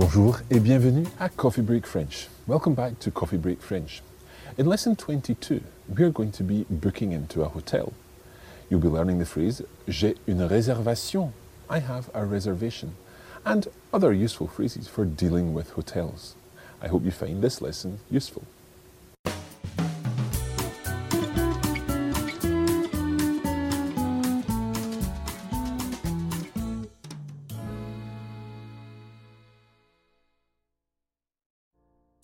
Bonjour et bienvenue à Coffee Break French. Welcome back to Coffee Break French. In lesson 22, we're going to be booking into a hotel. You'll be learning the phrase J'ai une réservation. I have a reservation. And other useful phrases for dealing with hotels. I hope you find this lesson useful.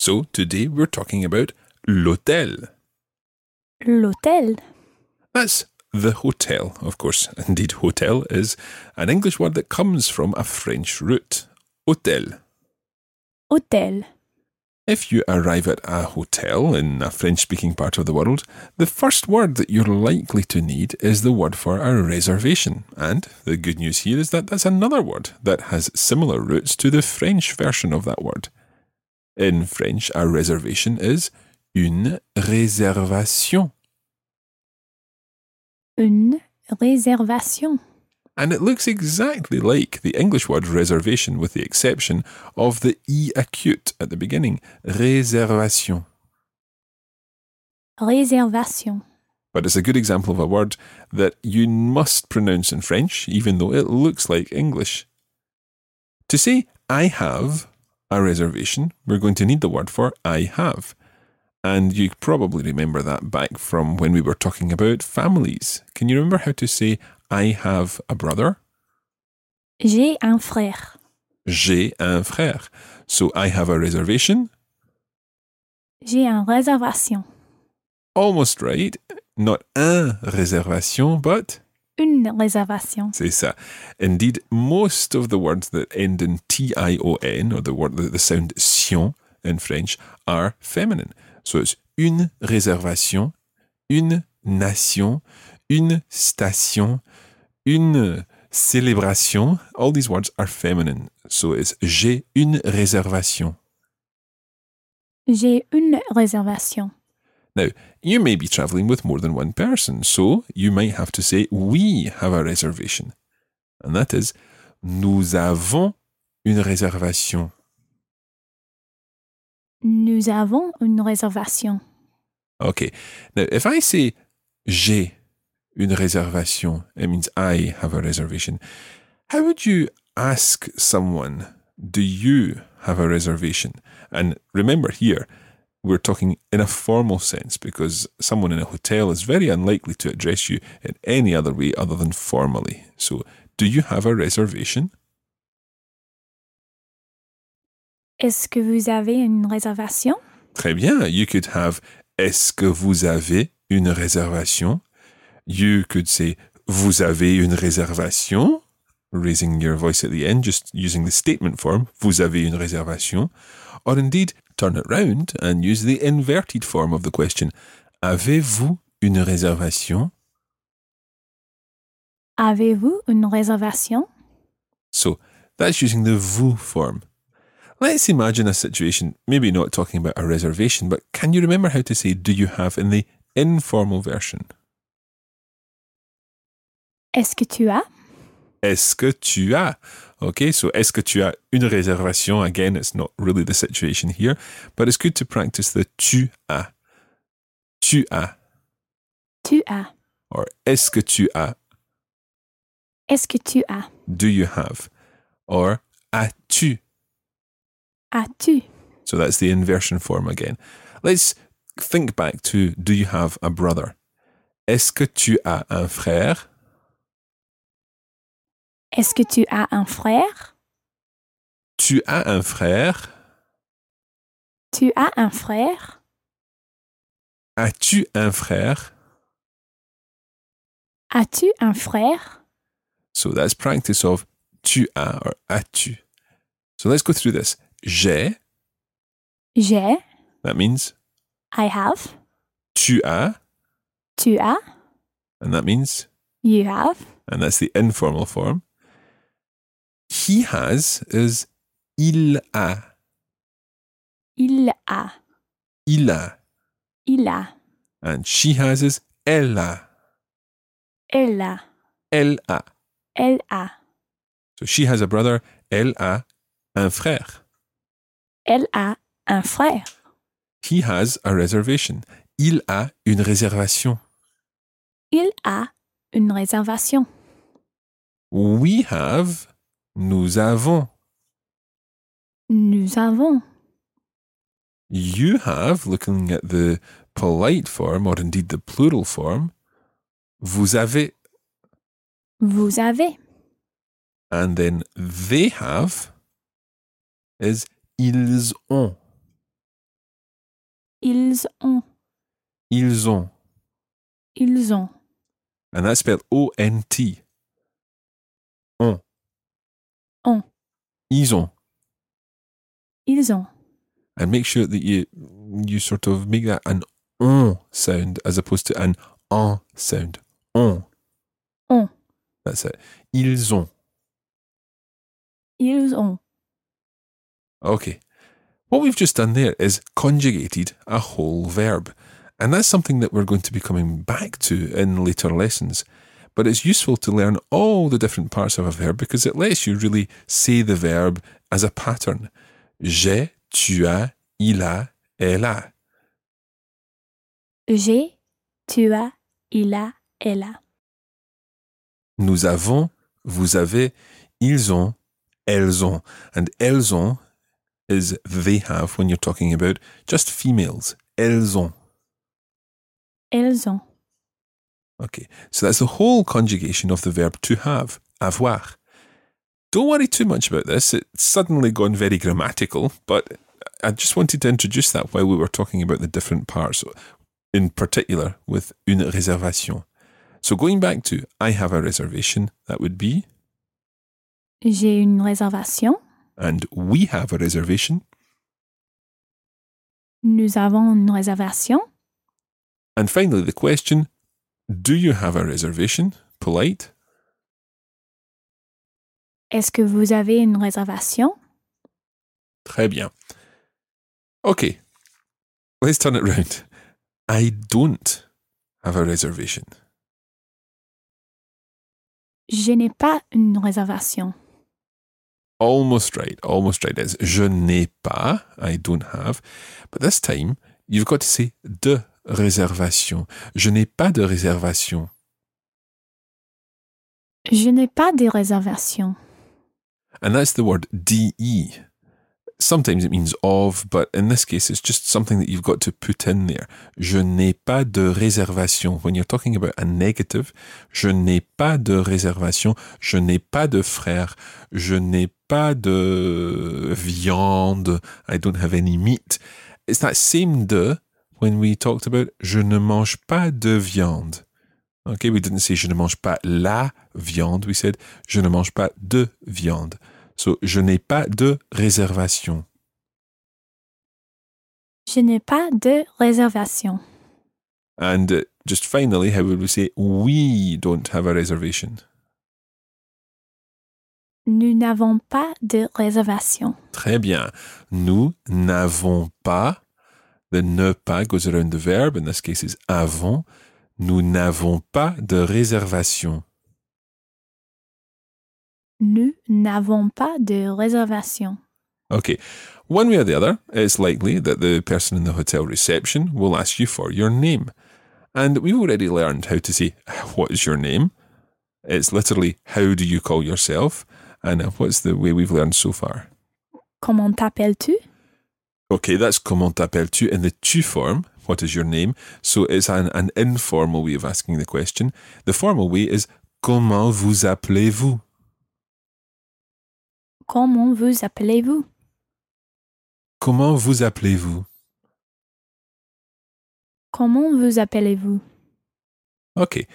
So today we're talking about l'hôtel. L'hôtel. That's the hotel, of course. Indeed, hotel is an English word that comes from a French root. Hôtel. Hôtel. If you arrive at a hotel in a French speaking part of the world, the first word that you're likely to need is the word for a reservation. And the good news here is that that's another word that has similar roots to the French version of that word. In French, a reservation is une réservation. Une réservation. And it looks exactly like the English word reservation with the exception of the E acute at the beginning. Réservation. Réservation. But it's a good example of a word that you must pronounce in French, even though it looks like English. To say I have a reservation, we're going to need the word for I have. And you probably remember that back from when we were talking about families. Can you remember how to say I have a brother? J'ai un frère. J'ai un frère. So I have a reservation. J'ai une réservation. Almost right. Not un réservation, but Une réservation. C'est ça. Indeed, most of the words that end in T-I-O-N, or the word the sound sion in French, are feminine. So it's une réservation, une nation, une station, une célébration. All these words are feminine. So it's j'ai une réservation. J'ai une réservation. Now, you may be traveling with more than one person, so you might have to say we have a reservation. And that is nous avons une réservation. Nous avons une réservation. Okay. Now, if I say j'ai une réservation, it means I have a reservation. How would you ask someone, do you have a reservation? And remember here, we're talking in a formal sense because someone in a hotel is very unlikely to address you in any other way other than formally. So, do you have a reservation? Est-ce que vous avez une réservation? Très bien. You could have Est-ce que vous avez une réservation? You could say Vous avez une réservation? Raising your voice at the end, just using the statement form. Vous avez une réservation? Or indeed, turn it round and use the inverted form of the question. Avez-vous une réservation? Avez-vous une réservation? So that's using the vous form. Let's imagine a situation, maybe not talking about a reservation, but can you remember how to say do you have in the informal version? Est-ce que tu as? Est-ce que tu as? Okay, so est-ce que tu as une réservation? Again, it's not really the situation here, but it's good to practice the tu as. Tu as. Tu as. Or est-ce que tu as? Est-ce que tu as? Do you have? Or as-tu? As-tu? So that's the inversion form again. Let's think back to do you have a brother? Est-ce que tu as un frère? Est-ce que tu as un frère? Tu as un frère? Tu as un frère? As-tu un frère? As-tu un frère? So that's practice of tu as or as-tu. So let's go through this. J'ai, J'ai. that means I have. tu as, Tu as. and that means, You have. and that's the informal form. He has is il a, Il a. il a. Il a. And she has is elle a, Elle a. elle a. Elle a. So she has a brother, elle a un frère. Elle a un frère. He has a reservation. Il a une réservation. Il a une réservation. We have, nous avons. Nous avons. You have, looking at the polite form, or indeed the plural form, vous avez, Vous avez. and then they have is ils ont. Ils ont. Ils ont. Ils ont. And that's spelled O N T. Ont. Ont. Ils ont. Ils ont. And make sure that you you sort of make that an on sound as opposed to an en sound. On. on That's it. Ils ont. Ils ont. Okay. What we've just done there is conjugated a whole verb. And that's something that we're going to be coming back to in later lessons. But it's useful to learn all the different parts of a verb because it lets you really say the verb as a pattern. J'ai, tu as, il a, elle a. J'ai. Tu as. Il a. Elle a. Nous avons, vous avez, ils ont, elles ont. And elles ont is they have when you're talking about just females. Elles ont. Elles ont. Okay, so that's the whole conjugation of the verb to have, avoir. Don't worry too much about this. It's suddenly gone very grammatical, but I just wanted to introduce that while we were talking about the different parts, in particular with une réservation. So going back to I have a reservation, that would be, J'ai une réservation. and we have a reservation, Nous avons une réservation. and finally the question, do you have a reservation? Polite. Est-ce que vous avez une réservation? Très bien. Okay, let's turn it round. I don't have a reservation. Je n'ai pas une réservation. Almost right, almost right. It's je n'ai pas, I don't have. But this time, you've got to say de réservation. Je n'ai pas de réservation. Je n'ai pas de réservation. And that's the word de. Sometimes it means of, but in this case, it's just something that you've got to put in there. Je n'ai pas de réservation. When you're talking about a negative, je n'ai pas de réservation. Je n'ai pas de frère. Je n'ai pas de viande. I don't have any meat. It's that same de when we talked about je ne mange pas de viande. Okay, we didn't say je ne mange pas la viande. We said je ne mange pas de viande. So, je n'ai pas de réservation. Je n'ai pas de réservation. And uh, just finally, how would we say we don't have a reservation? Nous n'avons pas de réservation. Très bien. Nous n'avons pas. The ne pas goes around the verb. In this case, is avons. Nous n'avons pas de réservation. Nous n'avons pas de réservation. Okay. One way or the other, it's likely that the person in the hotel reception will ask you for your name. And we've already learned how to say, What is your name? It's literally, How do you call yourself? And what's the way we've learned so far? Comment t'appelles-tu? Okay, that's comment t'appelles-tu in the tu form. What is your name? So it's an, an informal way of asking the question. The formal way is Comment vous appelez-vous? Comment vous appelez-vous? Comment vous appelez-vous? Comment vous appelez-vous? Okay.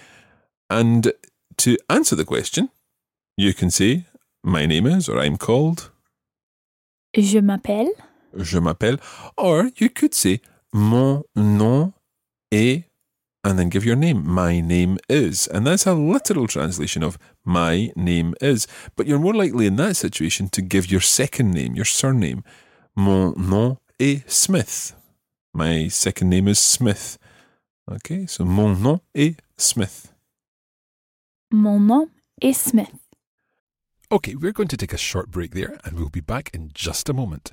And to answer the question, you can say, My name is, or I'm called, Je m'appelle. Je m'appelle, or you could say, Mon nom est, and then give your name. My name is. And that's a literal translation of my name is. But you're more likely in that situation to give your second name, your surname. Mon nom est Smith. My second name is Smith. Okay, so mon nom est Smith. Mon nom est Smith. Okay, we're going to take a short break there and we'll be back in just a moment.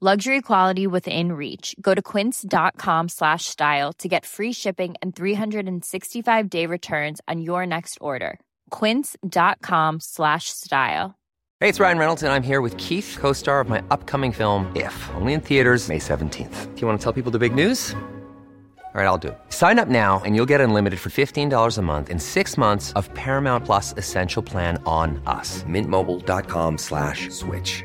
Luxury quality within reach. Go to quince.com slash style to get free shipping and 365 day returns on your next order. Quince.com slash style. Hey, it's Ryan Reynolds, and I'm here with Keith, co star of my upcoming film, If, only in theaters, May 17th. Do you want to tell people the big news? All right, I'll do it. Sign up now and you'll get unlimited for $15 a month in six months of Paramount Plus Essential Plan on us. Mintmobile.com slash switch.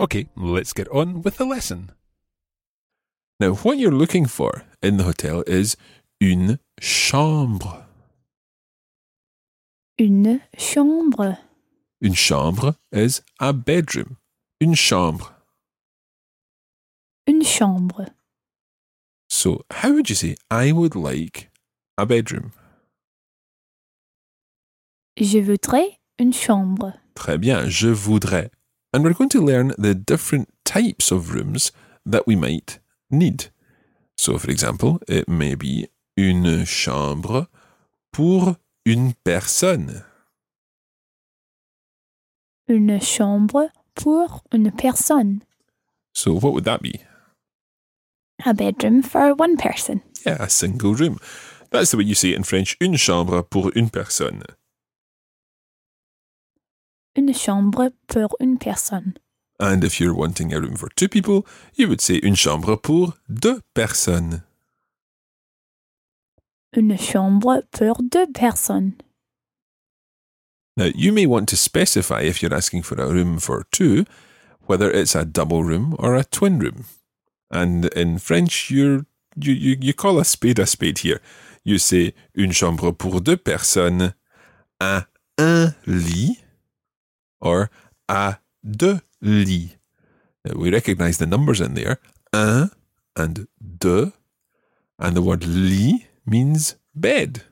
Okay, let's get on with the lesson. Now, what you're looking for in the hotel is une chambre. Une chambre. Une chambre is a bedroom. Une chambre. Une chambre. So, how would you say, I would like a bedroom? Je voudrais une chambre. Très bien, je voudrais. And we're going to learn the different types of rooms that we might need. So, for example, it may be une chambre pour une personne. Une chambre pour une personne. So, what would that be? A bedroom for one person. Yeah, a single room. That's the way you say it in French, une chambre pour une personne. Une chambre pour une personne. And if you're wanting a room for two people, you would say une chambre pour deux personnes. Une chambre pour deux personnes. Now, you may want to specify if you're asking for a room for two, whether it's a double room or a twin room. And in French, you're, you, you, you call a spade a spade here. You say une chambre pour deux personnes à un lit or à deux lits. Now, uh, we recognize the numbers in there. Un and deux. And the word lit means bed.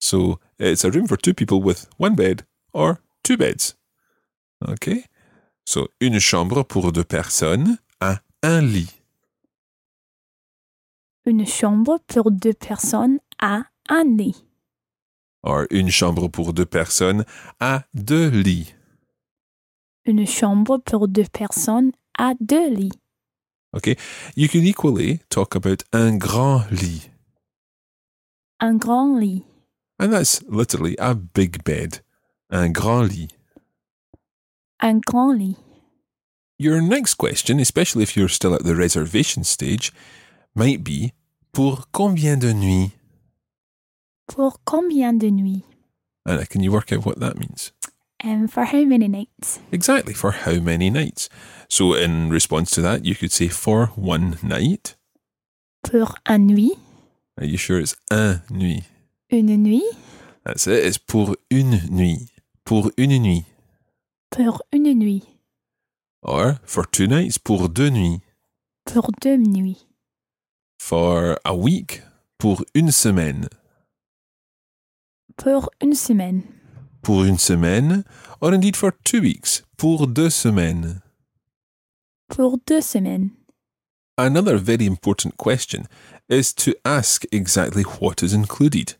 So it's a room for two people with one bed or two beds. Okay? So une chambre pour deux personnes à un lit. Une chambre pour deux personnes à un lit. Or une chambre pour deux personnes à deux lits. Une chambre pour deux personnes à deux lits. Okay? You can equally talk about un grand lit. Un grand lit. And that's literally a big bed. Un grand lit. Un grand lit. Your next question, especially if you're still at the reservation stage, might be pour combien de nuits? Pour combien de nuits? Anna, can you work out what that means? And for how many nights? Exactly, for how many nights? So, in response to that, you could say for one night. Pour un nuit. Are you sure it's un nuit? Une nuit. That's it, it's pour une nuit. Pour une nuit. Pour une nuit. Or for two nights, pour deux nuits. Pour deux nuits. For a week, pour une semaine. Pour une semaine. Pour une semaine, or indeed for two weeks, pour deux semaines. Pour deux semaines. Another very important question is to ask exactly what is included.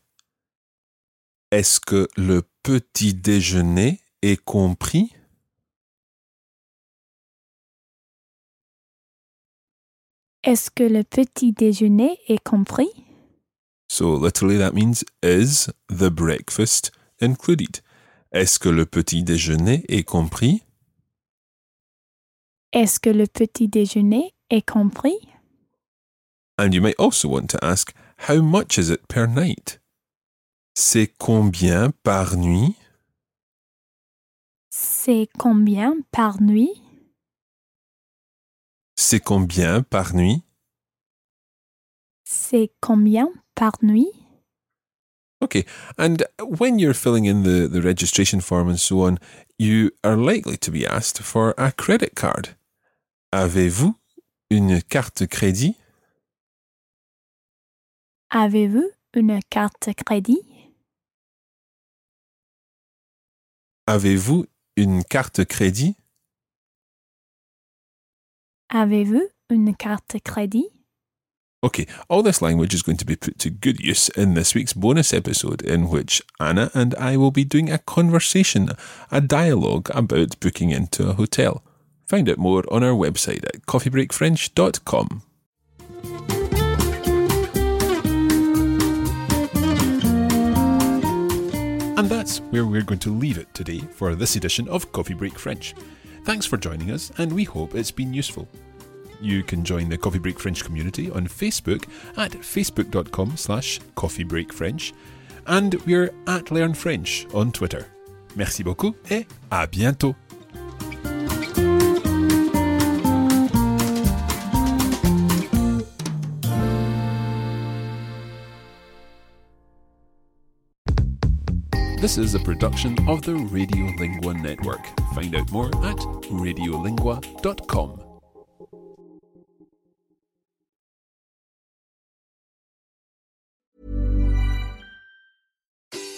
Est-ce que le petit déjeuner est compris? Est-ce que le petit déjeuner est compris? So literally that means is the breakfast included? Est-ce que le petit déjeuner est compris? Est-ce que le petit déjeuner est compris? And you might also want to ask, how much is it per night? C'est combien par nuit? C'est combien par nuit? C'est combien par nuit? C'est combien par nuit? Okay, and when you're filling in the, the registration form and so on, you are likely to be asked for a credit card. Avez-vous une carte crédit? Avez-vous une carte crédit? Avez-vous une carte crédit? Avez-vous une carte crédit? Okay, all this language is going to be put to good use in this week's bonus episode, in which Anna and I will be doing a conversation, a dialogue about booking into a hotel. Find out more on our website at coffeebreakfrench.com. And that's where we're going to leave it today for this edition of Coffee Break French. Thanks for joining us, and we hope it's been useful. You can join the Coffee Break French community on Facebook at facebook.com slash coffeebreakfrench, and we're at Learn French on Twitter. Merci beaucoup et à bientôt! This is a production of the Radiolingua Network. Find out more at radiolingua.com.